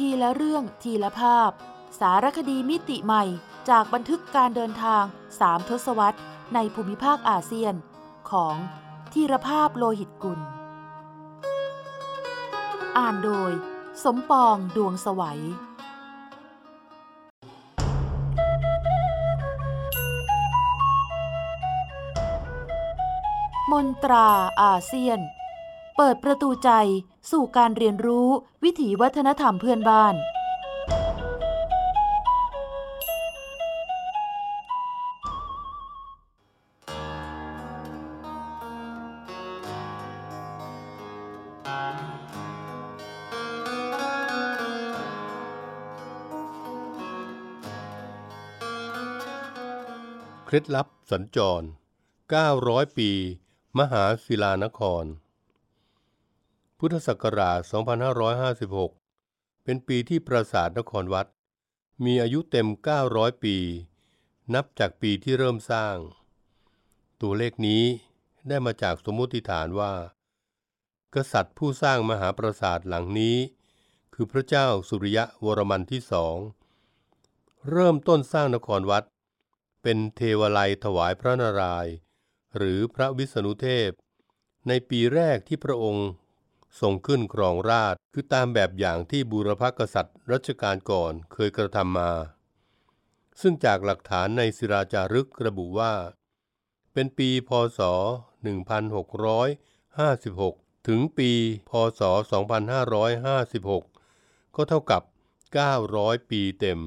ทีละเรื่องทีละภาพ สารคดีมิติใหม่ จากบันทึกการเดินทางสามทศวรรษ ในภูมิภาคอาเซียน ของธีรภาพโลหิตกุล อ่านโดย สมปองดวงสวัยมนตราอาเซียน เปิดประตูใจ สู่การเรียนรู้วิถีวัฒนธรรมเพื่อนบ้าน เคล็ดลับสัญจร 900 ปี มหาศิลานคร พุทธศักราช 2556 เป็นปีที่ปราสาทนครวัด มีอายุเต็ม 900 ปี นับจากปีที่เริ่มสร้าง ตัวเลขนี้ได้มาจากสมมติฐานว่า กษัตริย์ผู้สร้างมหาปราสาทหลังนี้ คือพระเจ้าสุริยะวรมันที่สองเริ่มต้นสร้างนครวัด เป็นเทวไลยถวายพระนารายณ์หรือพระวิษณุเทพ ในปีแรกที่พระองค์ ทรงขึ้นครองราชคือตามแบบอย่างที่บูรพกษัตริย์รัชกาลก่อนเคยกระทำมา ซึ่งจากหลักฐานในศิราจารึกระบุว่า เป็นปีพศ 1656 ถึงปี พศ 2556 ก็เท่ากับ 900 ปีเต็ม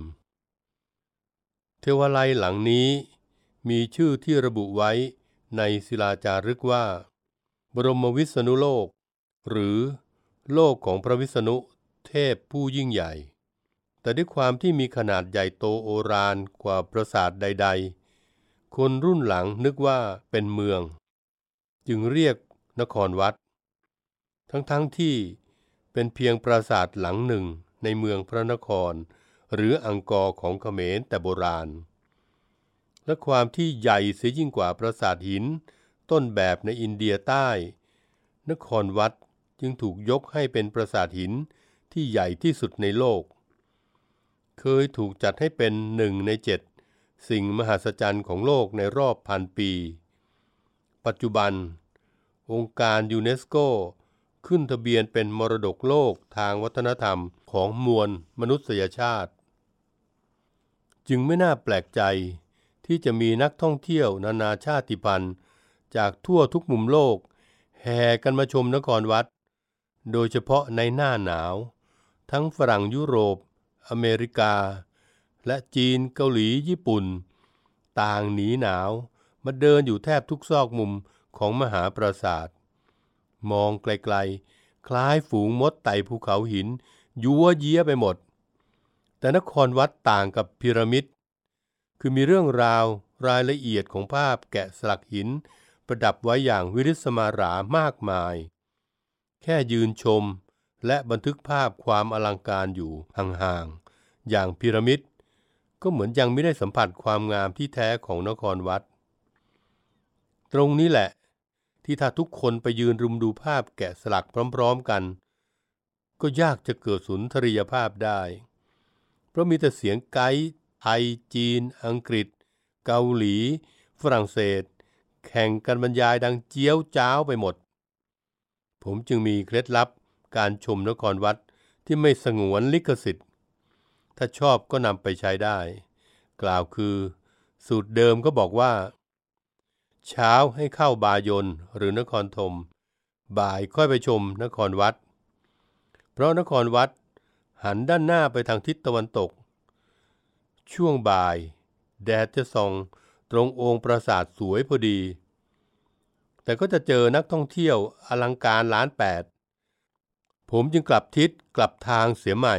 เทวาลัยหลังนี้มีชื่อที่ระบุไว้ในศิลาจารึกว่า บรมวิษณุโลก หรือโลกของพระวิษณุเทพผู้ยิ่งใหญ่ แต่ด้วยความที่มีขนาดใหญ่โตโอฬารกว่าปราสาทใด ๆ คนรุ่นหลังนึกว่าเป็นเมือง จึงเรียกนครวัด ทั้งๆทที่เป็นเพียงปราสาทหลังหนึ่งในเมืองพระนคร หรืออังกอร์ของเขมรแต่โบราณ และความที่ใหญ่เสียยิ่งกว่าปราสาทหิน ต้นแบบในอินเดียใต้ นครวัด จึงถูกยกให้เป็นปราสาทหินที่ใหญ่ที่สุดในโลก เคยถูกจัดให้เป็นหนึ่งในเจ็ดสิ่งมหัศจรรย์ของโลกในรอบพันปี ปัจจุบัน องค์การยูเนสโกขึ้นทะเบียนเป็นมรดกโลกทางวัฒนธรรมของมวลมนุษยชาติ จึงไม่น่าแปลกใจที่จะมีนักท่องเที่ยวนานาชาติพันธุ์ จากทั่วทุกมุมโลก แห่กันมาชมนครวัด โดยเฉพาะในหน้าหนาว ทั้งฝรั่งยุโรป อเมริกา และจีนเกาหลีญี่ปุ่น ต่างหนีหนาวมาเดินอยู่แทบทุกซอกมุมของมหาปราสาท มองไกลๆ คล้ายฝูงมดไต่ภูเขาหิน ยัวเยี้ยไปหมด แต่นครวัดต่างกับพีระมิด คือมีเรื่องราวรายละเอียดของภาพแกะสลักหิน ประดับไว้อย่างวิริสมารามากมาย แค่ยืนชม และบันทึกภาพความอลังการอยู่ห่างๆ อย่างพีระมิด ก็เหมือนยังไม่ได้สัมผัสความงามที่แท้ของนครวัด ตรงนี้แหละ ที่ถ้าทุกคนไปยืนรุมดูภาพแกะสลักพร้อมๆกัน ก็ยากจะเกิดสุนทรียภาพได้ เพราะมีแต่เสียงไกด์ไทยจีน อังกฤษ เกาหลี ฝรั่งเศส แข่งกันบรรยายดังเจียวจ้าวไปหมด ผมจึงมีเคล็ดลับการชมนครวัดที่ไม่สงวนลิขสิทธิ์ ถ้าชอบก็นำไปใช้ได้ กล่าวคือ สูตรเดิมก็บอกว่า เช้าให้เข้าบายนหรือนครธม บ่ายค่อยไปชมนครวัด เพราะนครวัดหันด้านหน้าไปทางทิศตะวันตก ช่วงบ่าย แดดจะส่อง ตรงองค์ปราสาทสวยพอดี แต่ก็จะเจอนักท่องเที่ยวอลังการล้านแปด ผมจึงกลับทิศกลับทางเสียใหม่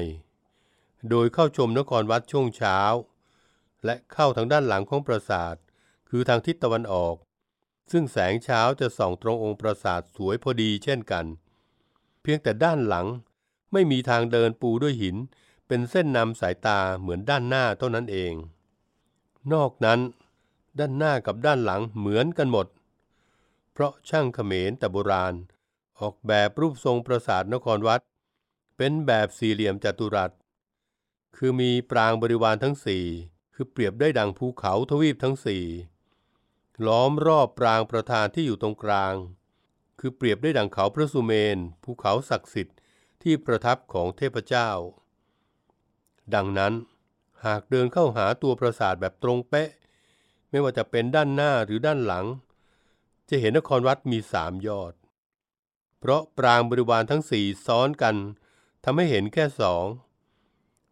โดยเข้าชมนครวัดช่วงเช้า และเข้าทางด้านหลังของปราสาท คือทางทิศตะวันออก ซึ่งแสงเช้าจะส่องตรงองค์ปราสาทสวยพอดีเช่นกัน เพียงแต่ด้านหลังไม่มีทางเดินปูด้วยหิน เป็นเส้นนำสายตาเหมือนด้านหน้าเท่านั้นเอง นอกนั้น ด้านหน้ากับด้านหลังเหมือนกันหมด ราะช่างเขมรแต่โบราณ ออกแบบรูปทรงปราสาทนครวัด เป็นแบบสี่เหลี่ยมจัตุรัส คือมีปรางบริวารทั้งสี่คือเปรียบได้ดังภูเขาทวีปทั้งสี่ล้อมรอบปรางประธานที่อยู่ตรงกลาง คือเปรียบได้ดังเขาพระสุเมน ภูเขาศักดิ์สิทธิ์ที่ประทับของเทพเจ้า ดังนั้นหากเดินเข้าหาตัวปราสาทแบบตรงเป๊ะ ไม่ว่าจะเป็นด้านหน้าหรือด้านหลัง จะเห็นนครวัดมีสามยอด เพราะปรางบริวารทั้งสี่ซ้อนกันทำให้เห็นแค่สอง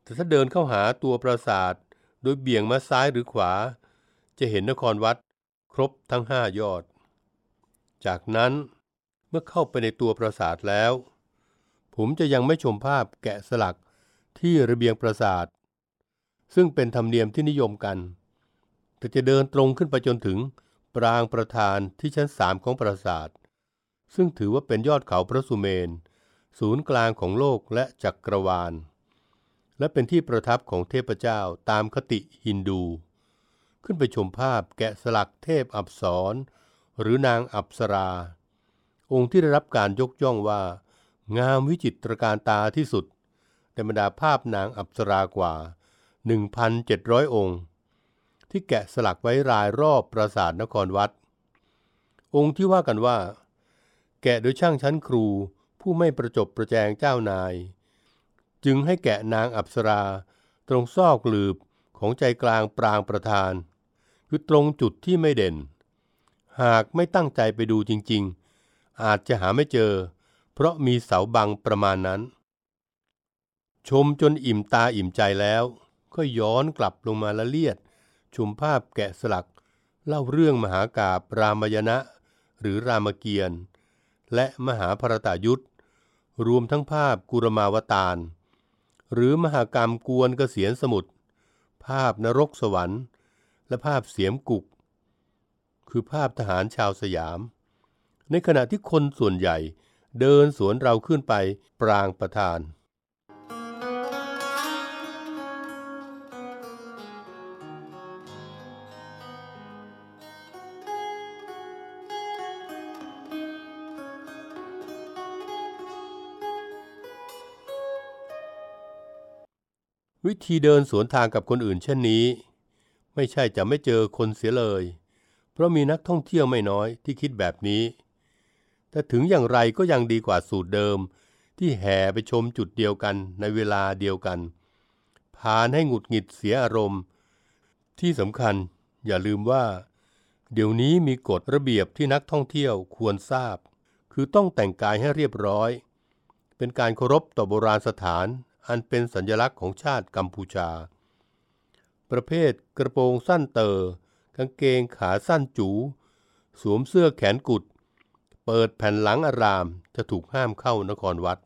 แต่ถ้าเดินเข้าหาตัวปราสาทโดยเบี่ยงมาซ้ายหรือขวา จะเห็นนครวัดครบทั้งห้ายอด จากนั้นเมื่อเข้าไปในตัวปราสาทแล้ว ผมจะยังไม่ชมภาพแกะสลักที่ระเบียงปราสาท ซึ่งเป็นธรรมเนียมที่นิยมกัน แต่จะเดินตรงขึ้นไปจนถึง ปรางประธานที่ชั้นสามของปราสาท ซึ่งถือว่าเป็นยอดเขาพระสุเมน ศูนย์กลางของโลกและจักรวาล และเป็นที่ประทับของเทพเจ้าตามคติฮินดู ขึ้นไปชมภาพแกะสลักเทพอับสรหรือนางอับสรา องค์ที่ได้รับการยกย่องว่า งามวิจิตรการตาที่สุดในบรรดาภาพนางอับสรากว่า 1,700 องค์ ที่แกะสลักไว้รายรอบปราสาทนครวัด องค์ที่ว่ากันว่า แกะโดยช่างชั้นครูผู้ไม่ประจบประแจงเจ้านาย จึงให้แกะนางอับสรา ตรงซอกหลืบของใจกลางปรางประธาน คือตรงจุดที่ไม่เด่น หากไม่ตั้งใจไปดูจริงๆ อาจจะหาไม่เจอ เพราะมีเสาบังประมาณนั้น ชมจนอิ่มตาอิ่มใจแล้ว ก็ย้อนกลับลงมาละเลียด ชุมภาพแกะสลัก เล่าเรื่องมหากาบรามยณะหรือรามเกียรติ์และมหาภรตายุทธรวมทั้งภาพกุรมาวตารหรือมหากรรมกวนเกษียณสมุทรภาพนรกสวรรค์ และภาพเสียมกุก คือภาพทหารชาวสยาม ในขณะที่คนส่วนใหญ่เดินสวนเราขึ้นไปปรางประธาน วิธีเดินสวนทางกับคนอื่นเช่นนี้ ไม่ใช่จะไม่เจอคนเสียเลย เพราะมีนักท่องเที่ยวไม่น้อยที่คิดแบบนี้ แต่ถึงอย่างไรก็ยังดีกว่าสูตรเดิม ที่แห่ไปชมจุดเดียวกันในเวลาเดียวกัน พานให้หงุดหงิดเสียอารมณ์ ที่สำคัญอย่าลืมว่า เดี๋ยวนี้มีกฎระเบียบที่นักท่องเที่ยวควรทราบ คือต้องแต่งกายให้เรียบร้อย เป็นการเคารพต่อโบราณสถาน อันเป็นสัญลักษณ์ของชาติกัมพูชา ประเภทกระโปรงสั้นเตอ กางเกงขาสั้นจู สวมเสื้อแขนกุด เปิดแผ่นหลังอารามจะถูกห้ามเข้านครวัด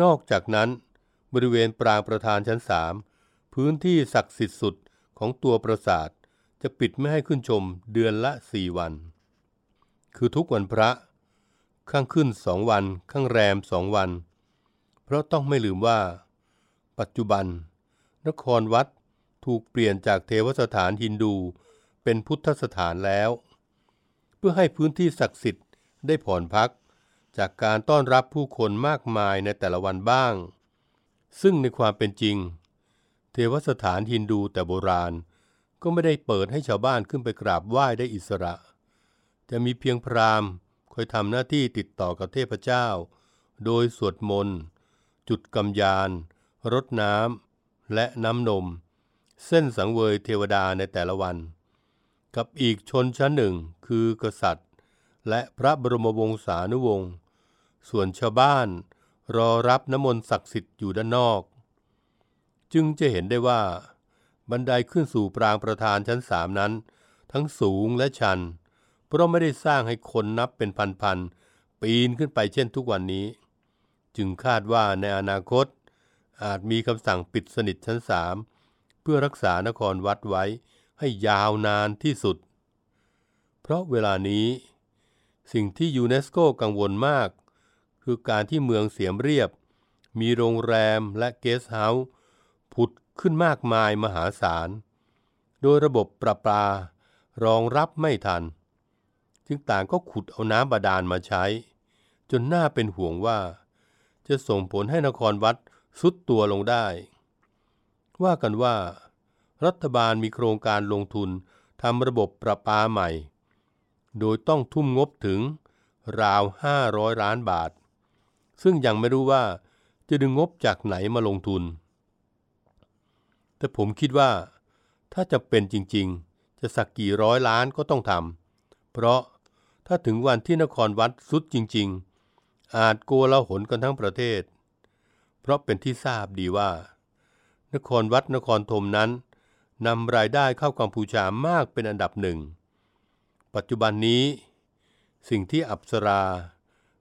นอกจากนั้น บริเวณปรางประธานชั้นสามพื้นที่ศักดิ์สิทธิ์สุดของตัวปราสาทจะปิดไม่ให้ขึ้นชมเดือนละสี่วัน คือทุกวันพระ ข้างขึ้นสองวัน ข้างแรมสองวัน เพราะต้องไม่ลืมว่า ปัจจุบัน นครวัดถูกเปลี่ยนจากเทวสถานฮินดูเป็นพุทธสถานแล้ว เพื่อให้พื้นที่ศักดิ์สิทธิ์ได้ผ่อนพักจากการต้อนรับผู้คนมากมายในแต่ละวันบ้าง ซึ่งในความเป็นจริง เทวสถานฮินดูแต่โบราณ ก็ไม่ได้เปิดให้ชาวบ้านขึ้นไปกราบไหว้ได้อิสระ จะมีเพียงพราหมณ์คอยทำหน้าที่ติดต่อกับเทพเจ้า โดยสวดมนต์ จุดกำยานรดน้ำและน้ำนม เส้นสังเวยเทวดาในแต่ละวัน กับอีกชนชั้นหนึ่งคือกษัตริย์ และพระบรมวงศานุวงศ์ส่วนชาวบ้านรอรับน้ำมนต์ศักดิ์สิทธิ์อยู่ด้านนอก จึงจะเห็นได้ว่า บันไดขึ้นสู่ปรางประธานชั้นสามนั้น ทั้งสูงและชัน เพราะไม่ได้สร้างให้คนนับเป็นพันๆปีนขึ้นไปเช่นทุกวันนี้ จึงคาดว่าในอนาคต อาจมีคำสั่งปิดสนิทชั้นสามเพื่อรักษานครวัดไว้ให้ยาวนานที่สุด เพราะเวลานี้สิ่งที่ยูเนสโกกังวลมาก คือการที่เมืองเสียมเรียบ มีโรงแรมและเกสต์เฮาส์ผุดขึ้นมากมายมหาศาล โดยระบบประปารองรับไม่ทัน จึงต่างก็ขุดเอาน้ำบาดาลมาใช้ จนน่าเป็นห่วงว่า จะส่งผลให้นครวัดสุดตัวลงได้ ว่ากันว่า รัฐบาลมีโครงการลงทุนทำระบบประปาใหม่ โดยต้องทุ่มงบถึงราว 500 ล้านบาท ซึ่งยังไม่รู้ว่าจะดึงงบจากไหนมาลงทุน แต่ผมคิดว่า ถ้าจะเป็นจริง ๆ จะสักกี่ร้อยล้านก็ต้องทำ เพราะถ้าถึงวันที่นครวัดสุดจริง ๆ อาจกลาหลกันทั้งประเทศ เพราะเป็นที่ทราบดีว่า นครวัดนครธมนั้นนำรายได้เข้ากัมพูชามากเป็นอันดับหนึ่ง ปัจจุบันนี้ สิ่งที่อับสรา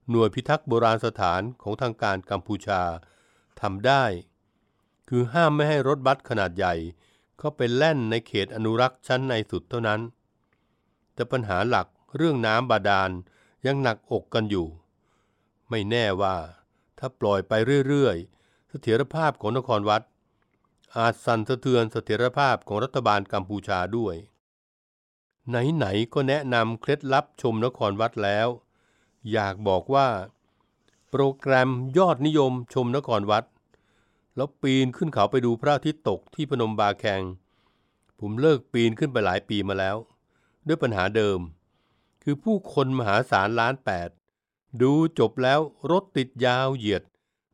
หน่วยพิทักษ์โบราณสถานของทางการกัมพูชาทำได้ คือห้ามไม่ให้รถบัสขนาดใหญ่ เข้าไปแล่นในเขตอนุรักษ์ชั้นในสุดเท่านั้น แต่ปัญหาหลักเรื่องน้ำบาดาลยังหนักอกกันอยู่ ไม่แน่ว่า ถ้าปล่อยไปเรื่อยๆ เสถียรภาพของนครวัด อาจสั่นสะเทือนเสถียรภาพของรัฐบาลกัมพูชาด้วย ไหนๆก็แนะนำเคล็ดลับชมนครวัดแล้ว อยากบอกว่า โปรแกรมยอดนิยมชมนครวัด แล้วปีนขึ้นเขาไปดูพระอาทิตย์ตกที่พนมบาแคงผมเลิกปีนขึ้นไปหลายปีมาแล้ว ด้วยปัญหาเดิม คือผู้คนมหาศาลล้านแปด ดูจบแล้วรถติดยาวเหยียด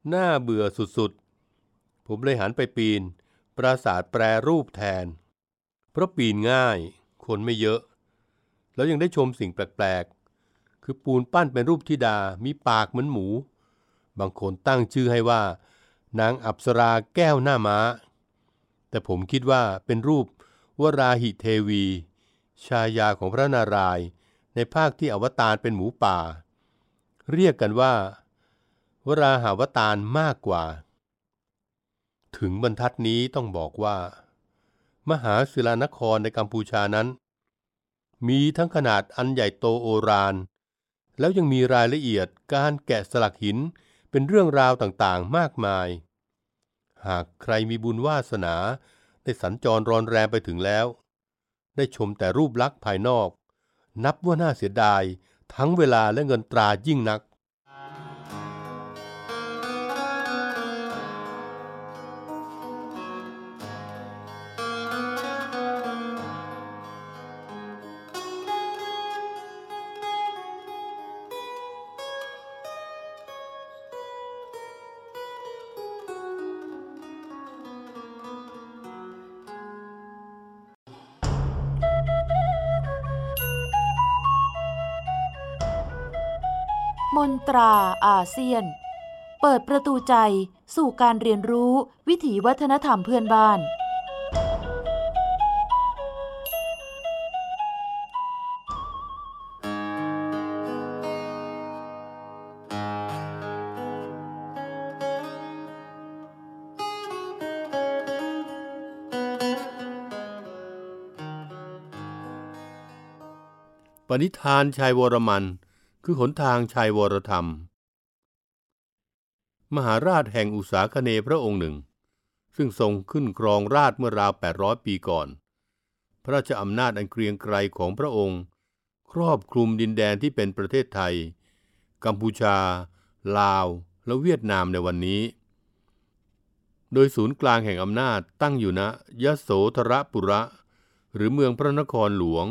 หน้าเบื่อสุดๆ ผมเลยหันไปปีน ปราสาทแปรรูปแทน เพราะปีนง่าย คนไม่เยอะ แล้วยังได้ชมสิ่งแปลกๆ คือปูนปั้นเป็นรูปธิดา มีปากเหมือนหมู บางคนตั้งชื่อให้ว่า นางอัปสราแก้วหน้าม้า แต่ผมคิดว่าเป็นรูปวราหิเทวี ชายาของพระนารายณ์ในภาคที่อวตารเป็นหมูป่า เรียกกันว่า วราหาวตารมากกว่า ถึงบรรทัดนี้ต้องบอกว่า มหาศิลานครในกัมพูชานั้น มีทั้งขนาดอันใหญ่โตโอราน แล้วยังมีรายละเอียดการแกะสลักหินเป็นเรื่องราวต่างๆมากมาย หากใครมีบุญวาสนาได้สัญจรรอนแรมไปถึงแล้ว ได้ชมแต่รูปลักษณ์ภายนอก นับว่าน่าเสียดาย ทั้งเวลาและเงินตรายิ่งนัก มนตราอาเซียน เปิดประตูใจสู่การเรียนรู้วิถีวัฒนธรรมเพื่อนบ้าน ปณิธานชายวรมัน คือหนทางชายวรธรรม มหาราชแห่งอุษาคเนพระองค์หนึ่ง ซึ่งทรงขึ้นครองราชเมื่อราว 800 ปีก่อน พระราชอำนาจอันเกรียงไกรของพระองค์ ครอบคลุมดินแดนที่เป็นประเทศไทย กัมพูชา ลาว และเวียดนามในวันนี้ โดยศูนย์กลางแห่งอำนาจตั้งอยู่ณยโสธรปุระ หรือเมืองพระนครหลวง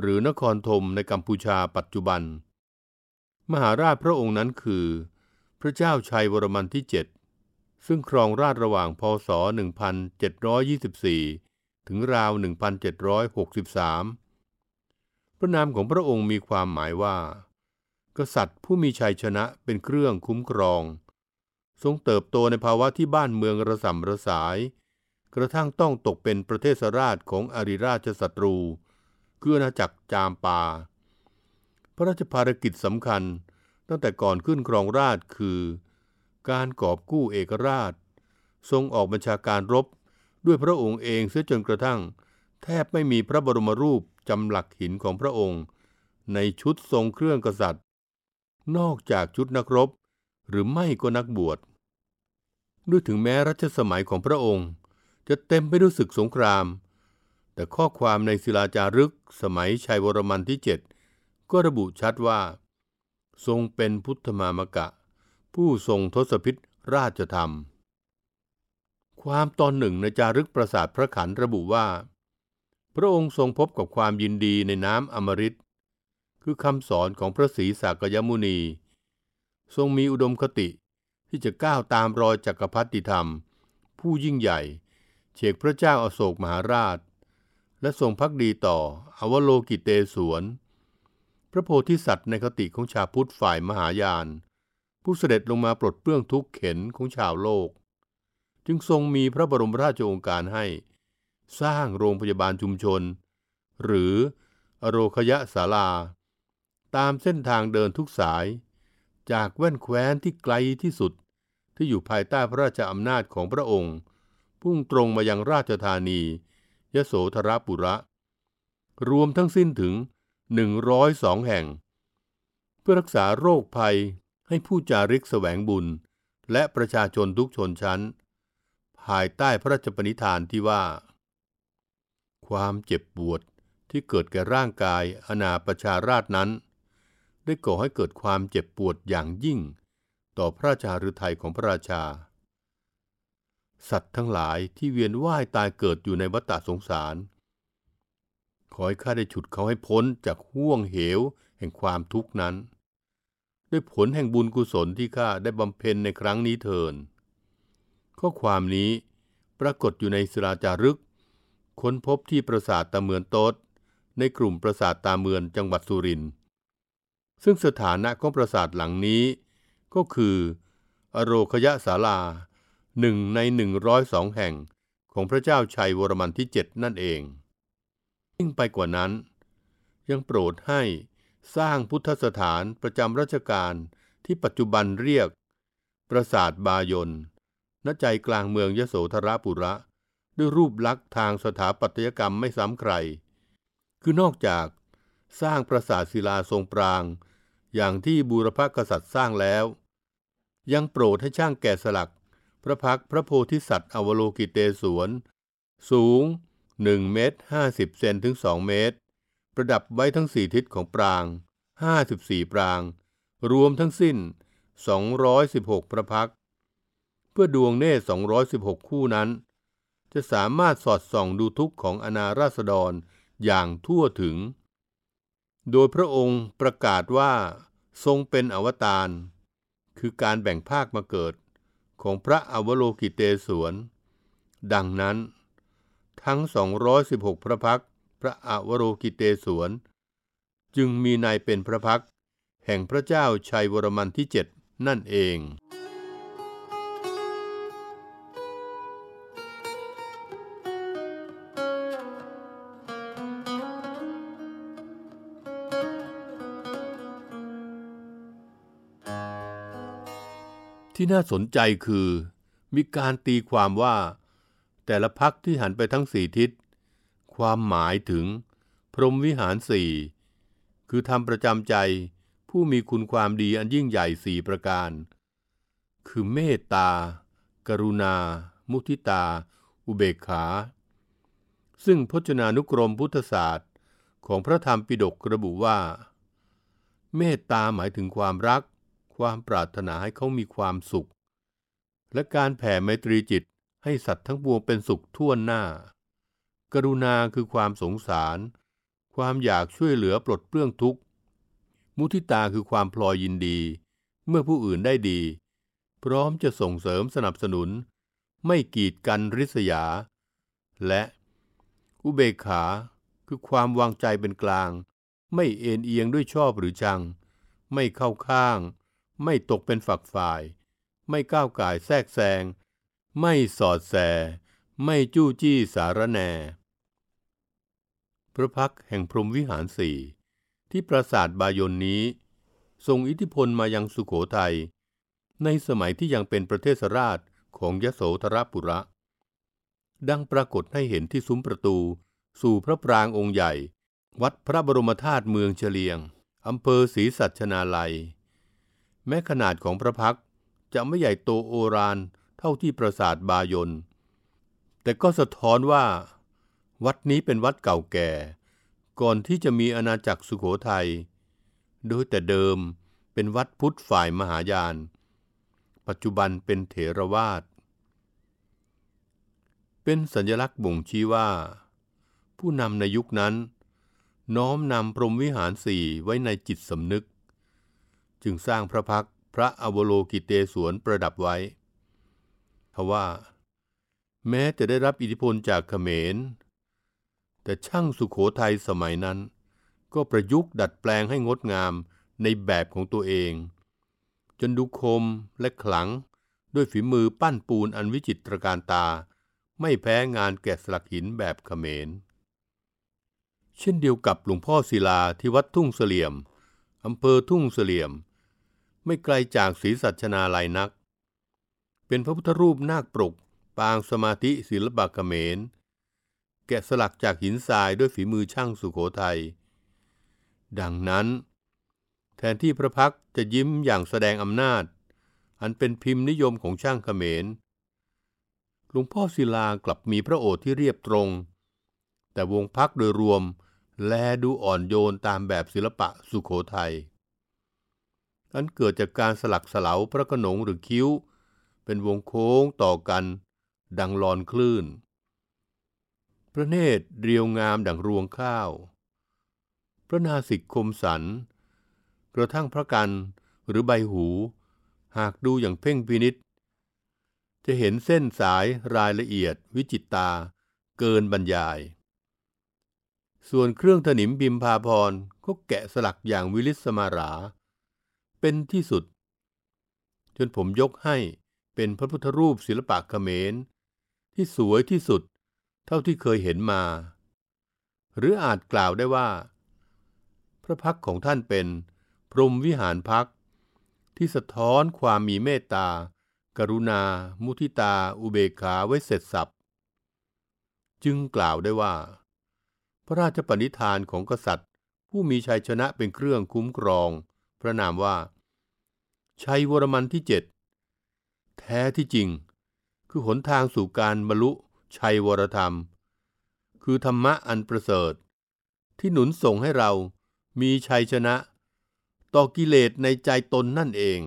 หรือนครธมในกัมพูชาปัจจุบัน มหาราชพระองค์นั้นคือ พระเจ้าชัยวรมันที่ 7 ซึ่งครองราชระหว่างพศ 1724 ถึงราว 1763 พระนามของพระองค์มีความหมายว่า กษัตริย์ผู้มีชัยชนะเป็นเครื่องคุ้มครอง ทรงเติบโตในภาวะที่บ้านเมืองระส่ำระสาย กระทั่งต้องตกเป็นประเทศราชของอริราชศัตรู คืออาณาจักรจามปา ระราชภารกิจสำคัญ ตั้งแต่ก่อนขึ้นครองราชคือ การกอบกู้เอกราช ทรงออกบัญชาการรบด้วยพระองค์เองเสียจนกระทั่ง แทบไม่มีพระบรมรูปจำหลักหินของพระองค์ ในชุดทรงเครื่องกษัตริย์ นอกจากชุดนักรบ หรือไม่ก็นักบวชด้วยถึงแม้รัชสมัยของพระองค์ จะเต็มไปด้วยศึกสงคราม แต่ข้อความในศิลาจารึกสมัยชัยวรมันที่ 7 ก็ระบุชัดว่า ทรงเป็นพุทธมามกะ ผู้ทรงทศพิษราชธรรม ความตอนหนึ่งในจารึกปราสาทพระขันระบุว่า พระองค์ทรงพบกับความยินดีในน้ำอมฤตคือคำสอนของพระศรีสากยมุนี ทรงมีอุดมคติที่จะก้าวตามรอยจักรพรรดิธรรม ผู้ยิ่งใหญ่เฉกพระเจ้าอาโศกมหาราช และทรงพักดีต่ออวโลกิเตศวน พระโพธิสัตว์ในคติของชาวพุทธฝ่ายมหายาน ผู้เสด็จลงมาปลดเปลื้องทุกข์เข็นของชาวโลก จึงทรงมีพระบรมราชโองการให้ สร้างโรงพยาบาลชุมชน หรืออโรคยะศาลา ตามเส้นทางเดินทุกสาย จากแว่นแคว้นที่ไกลที่สุดที่อยู่ภายใต้พระราชอำนาจของพระองค์พุ่งตรงมายังราชธานี ยโสธรปุระ รวมทั้งสิ้นถึง 102 แห่ง เพื่อรักษาโรคภัยให้ผู้จาริกแสวงบุญ และประชาชนทุกชนชั้น ภายใต้พระราชปณิธานที่ว่า ความเจ็บปวดที่เกิดแก่ร่างกายอนาประชาราชนั้น ได้ก่อให้เกิดความเจ็บปวดอย่างยิ่ง ต่อพระราชาฤทัยของพระราชา สัตว์ทั้งหลายที่เวียนว่ายตายเกิดอยู่ในวัฏสงสาร ขอให้ข้าได้ฉุดเขาให้พ้นจากห่วงเหวแห่งความทุกข์นั้น ด้วยผลแห่งบุญกุศลที่ข้าได้บำเพ็ญในครั้งนี้เทิน ข้อความนี้ปรากฏอยู่ในศิลาจารึก ค้นพบที่ปราสาทตาเมือนโต๊ดในกลุ่มปราสาทตาเมือนจังหวัดสุรินทร์ซึ่งสถานะของปราสาทหลังนี้ ก็คือ อโรคยะศาลาหนึ่งใน 102 แห่งของพระเจ้าชัยวรมันที่ 7 นั่นเอง ยิ่งไปกว่านั้น ยังโปรดให้สร้างพุทธสถานประจำราชการที่ปัจจุบันเรียก ปราสาทบายนณใจกลางเมืองยโสธราปุระ ด้วยรูปลักษณ์ทางสถาปัตยกรรมไม่ซ้ำใคร คือนอกจากสร้างปราสาทศิลาทรงปราง อย่างที่บูรพกษัตริย์สร้างแล้ว ยังโปรดให้ช่างแกะสลัก พระพักพระโพธิสัตว์อวโลกิเตศวน สูง 1 เมตร 50 เซนถึง 2 เมตร ประดับไว้ทั้งสี่ทิศของปราง 54 ปราง รวมทั้งสิ้น 216 พระพัก เพื่อดวงเนตร216 คู่นั้น จะสามารถสอดส่องดูทุกข์ของอนาราษฎรอย่างทั่วถึง โดยพระองค์ประกาศว่าทรงเป็นอวตาร คือการแบ่งภาคมาเกิดของพระอวโลกิเตศวน ดังนั้น ทั้ง 216 พระพักพระอวโลกิเตศวน จึงมีนายเป็นพระพักแห่งพระเจ้าชัยวรมันที่ 7 นั่นเองที่น่าสนใจคือ มีการตีความว่า แต่ละพักที่หันไปทั้งสี่ทิศ ความหมายถึง พรหมวิหารสี่คือทำประจำใจ ผู้มีคุณความดีอันยิ่งใหญ่สี่ประการ คือเมตตา กรุณา มุทิตา อุเบกขา ซึ่งพจนานุกรมพุทธศาสตร์ ของพระธรรมปิฎกระบุว่า เมตตาหมายถึงความรัก ความปรารถนาให้เขามีความสุข และการแผ่ไมตรีจิต ให้สัตว์ทั้งปวงเป็นสุขทั่วหน้า กรุณาคือความสงสาร ความอยากช่วยเหลือปลดเปลื้องทุกข์ มุทิตาคือความพลอยยินดี เมื่อผู้อื่นได้ดี พร้อมจะส่งเสริมสนับสนุน ไม่กีดกันริษยา และอุเบกขาคือความวางใจเป็นกลาง ไม่เอ็นเอียงด้วยชอบหรือชัง ไม่เข้าข้าง ไม่ตกเป็นฝักฝ่าย ไม่ก้าวก่ายแทรกแซง ไม่สอดแส ไม่จู้จี้สารแน พระพักแห่งพรหมวิหารสี่ที่ปราสาทบายนนี้ส่งอิทธิพลมายังสุโขทัย ในสมัยที่ยังเป็นประเทศราชของยโสธรปุระ ดังปรากฏให้เห็นที่ซุ้มประตู สู่พระปรางองค์ใหญ่ วัดพระบรมธาตุเมืองเฉลียง อำเภอศรีสัชนาลัย แม้ขนาดของพระพักจะไม่ใหญ่โตโอราน เท่าที่ปราสาทบายน แต่ก็สะท้อนว่า วัดนี้เป็นวัดเก่าแก่ ก่อนที่จะมีอาณาจักรสุโขทัย โดยแต่เดิมเป็นวัดพุทธฝ่ายมหายาน ปัจจุบันเป็นเถรวาท เป็นสัญลักษณ์บ่งชี้ว่า ผู้นำในยุคนั้น น้อมนำพรหมวิหารสี่ไว้ในจิตสำนึก จึงสร้างพระพักพระอวโลกิเตศวนประดับไว้ ว่า แม้จะได้รับอิทธิพลจากเขมร แต่ช่างสุขโขทัยสมัยนั้น ก็ประยุกต์ดัดแปลงให้งดงามในแบบของตัวเอง จนดูคมและขลังด้วยฝีมือปั้นปูนอันวิจิตรการตา ไม่แพ้งานแกะสลักหินแบบเขมร เช่นเดียวกับหลวงพ่อศิลาที่วัดทุ่งเสลี่ยมอำเภอทุ่งเสลี่ยม ไม่ไกลจากศรีสัชนาลัยนัก เป็นพระพุทธรูปนาคปรกปางสมาธิศิลปะเขมร แกะสลักจากหินทรายด้วยฝีมือช่างสุโขทัย ดังนั้น แทนที่พระพักจะยิ้มอย่างแสดงอำนาจ อันเป็นพิมพ์นิยมของช่างเขมร หลวงพ่อศิลากลับมีพระโอษฐ์ที่เรียบตรง แต่วงพักโดยรวมแลดูอ่อนโยนตามแบบศิลปะสุโขทัยอันเกิดจากการสลักสลาพระขนงหรือคิ้ว เป็นวงโค้งต่อกันดังลอนคลื่น พระเนตรเรียวงามดังรวงข้าว พระนาสิกคมสัน กระทั่งพระกันหรือใบหู หากดูอย่างเพ่งพินิษจะเห็นเส้นสายรายละเอียดวิจิตตาเกินบรรยาย ส่วนเครื่องถนิมบิมพาพรก็แกะสลักอย่างวิลิสมารา เป็นที่สุด จนผมยกให้ เป็นพระพุทธรูปศิลปะเขมร ที่สวยที่สุดเท่าที่เคยเห็นมา หรืออาจกล่าวได้ว่า พระพักของท่านเป็นพรหมวิหารพักที่สะท้อนความมีเมตตา กรุณา มุทิตา อุเบกขาไว้เสร็จสับจึงกล่าวได้ว่า พระราชปณิธานของกษัตริย์ ผู้มีชัยชนะเป็นเครื่องคุ้มครอง พระนามว่า ชัยวรมันที่เจ็ด แท้ที่จริง คือหนทางสู่การบรรลุชัยวรธรรม คือธรรมะอันประเสริฐ ที่หนุนส่งให้เรามีชัยชนะ ต่อกิเลสในใจตนนั่นเอง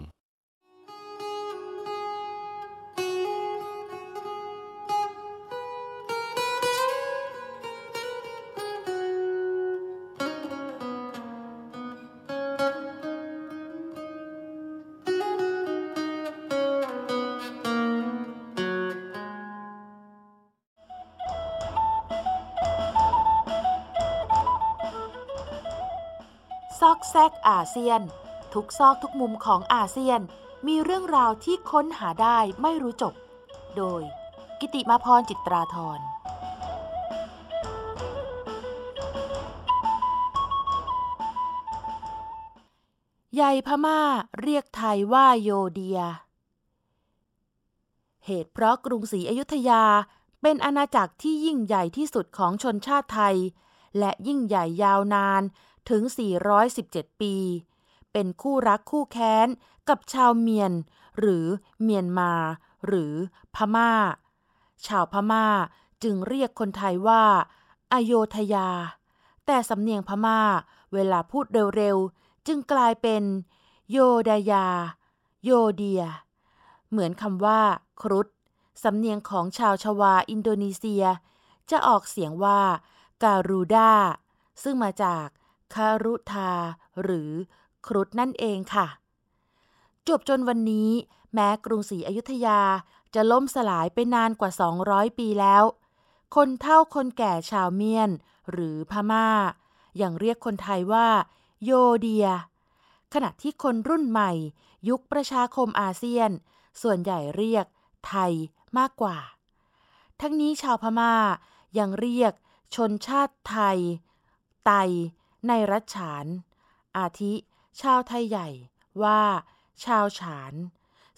แซกอาเซียน ทุกซอกทุกมุมของอาเซียน มีเรื่องราวที่ค้นหาได้ไม่รู้จบ โดย กิติมาพรจิตราธรใหญ่พม่าเรียกไทยว่าโยเดีย เหตุเพราะกรุงศรีอยุธยาเป็นอาณาจักรที่ยิ่งใหญ่ที่สุดของชนชาติไทย และยิ่งใหญ่ยาวนาน ถึง 417 ปี เป็นคู่รักคู่แค้นกับชาวเมียน หรือเมียนมา หรือพม่า ชาวพม่าจึงเรียกคนไทยว่าอโยธยา แต่สำเนียงพม่าเวลาพูดเร็วๆ จึงกลายเป็น โยดายา โยเดีย เหมือนคำว่า ครุฑสำเนียงของชาวชวาอินโดนีเซีย จะออกเสียงว่าการูดาซึ่งมาจาก คารุธา หรือครุฑนั่นเองค่ะ จบจนวันนี้ แม้กรุงศรีอยุธยาจะล่มสลายไปนานกว่า 200 ปีแล้ว คนเฒ่าคนแก่ชาวเมียน หรือพม่ายังเรียกคนไทยว่า โยเดีย ขณะที่คนรุ่นใหม่ ยุคประชาคมอาเซียน ส่วนใหญ่เรียก ไทยมากกว่า ทั้งนี้ชาวพม่ายังเรียกชนชาติไทย ไต ในรัฐฉาน อาทิ ชาวไทยใหญ่ว่า ชาวฉาน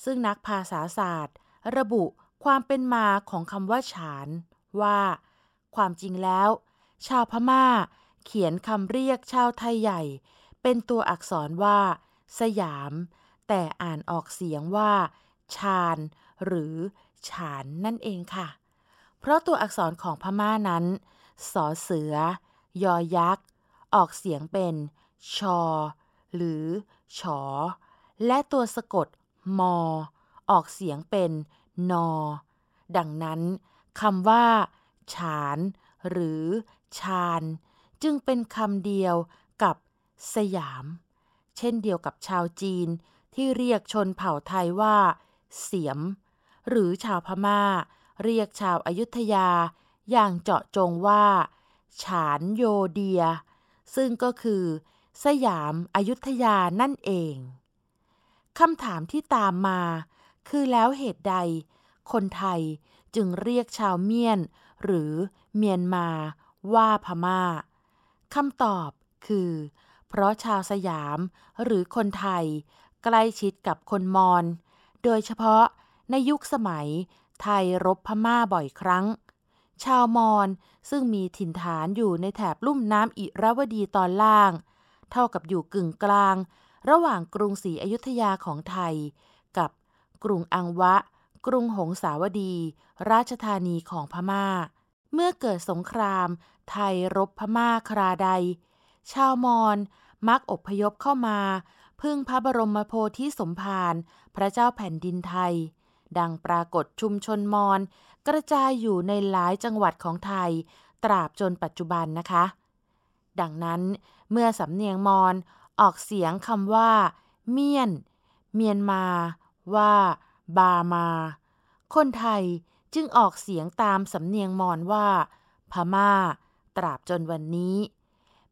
ซึ่งนักภาษาศาสตร์ ระบุความเป็นมาของคำว่าฉาน ว่า ความจริงแล้ว ชาวพม่า เขียนคำเรียกชาวไทยใหญ่ เป็นตัวอักษรว่า สยาม แต่อ่านออกเสียงว่า ชาญ หรือฉานนั่นเองค่ะ เพราะตัวอักษรของพม่านั้นสอเสือ ยอยักษ์ ออกเสียงเป็นชอ หรือฉอและตัวสะกดมอ ออกเสียงเป็นนอ ดังนั้นคำว่า ฉาน หรือ ชาญจึงเป็นคำเดียวกับสยาม เช่นเดียวกับชาวจีนที่เรียกชนเผ่าไทยว่า เสียม หรือชาวพม่า เรียกชาวอายุทยา อย่างเจาะจงว่า ฉานโยเดีย ซึ่งก็คือ สยามอายุทยานั่นเองคำถามที่ตามมา คือแล้วเหตุใด คนไทยจึงเรียกชาวเมียน หรือเมียนมาว่าพม่าคำตอบคือ เพราะชาวสยามหรือคนไทย ใกล้ชิดกับคนมอญโดยเฉพาะในยุคสมัยไทยรบพม่าบ่อยครั้ง ชาวมอญซึ่งมีถิ่นฐานอยู่ในแถบลุ่มน้ำอิระวดีตอนล่าง เท่ากับอยู่กึ่งกลาง ระหว่างกรุงศรีอยุธยาของไทย กับกรุงอังวะ กรุงหงสาวดี ราชธานีของพม่า เมื่อเกิดสงคราม ไทยรบพม่าคราใด ชาวมอญมักอพยพเข้ามา พึ่งพระบรมโพธิสมภารพระเจ้าแผ่นดินไทย ดังปรากฏชุมชนมอญ กระจายอยู่ในหลายจังหวัดของไทย ตราบจนปัจจุบันนะคะ ดังนั้นเมื่อสำเนียงมอญออกเสียงคำว่า เมียน เมียนมา ว่า บามา คนไทยจึงออกเสียงตามสำเนียงมอญว่า พม่า ตราบจนวันนี้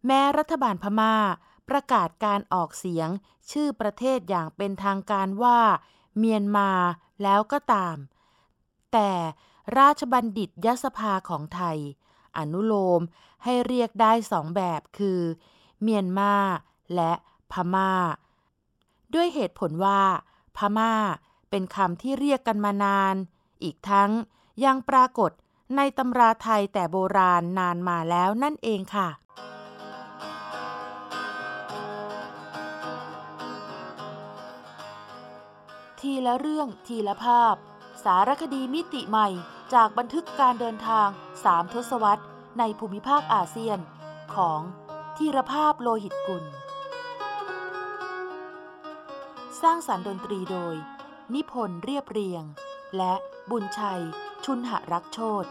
แม้รัฐบาลพม่า ประกาศการออกเสียงชื่อประเทศอย่างเป็นทางการว่า เมียนมาแล้วก็ตาม แต่ ราชบัณฑิตยสภาของไทย อนุโลมให้เรียกได้สองแบบคือ เมียนมาและพม่า ด้วยเหตุผลว่า พม่าเป็นคำที่เรียกกันมานาน อีกทั้งยังปรากฏในตำราไทยแต่โบราณนานมาแล้วนั่นเองค่ะ ทีละเรื่องทีละภาพ สารคดีมิติใหม่จากบันทึกการเดินทางสามทศวรรษในภูมิภาคอาเซียน ของทีรภาพโลหิตกุล สร้างสรรค์ดนตรีโดย นิพนธ์เรียบเรียง และบุญชัย ชุนหรักโชต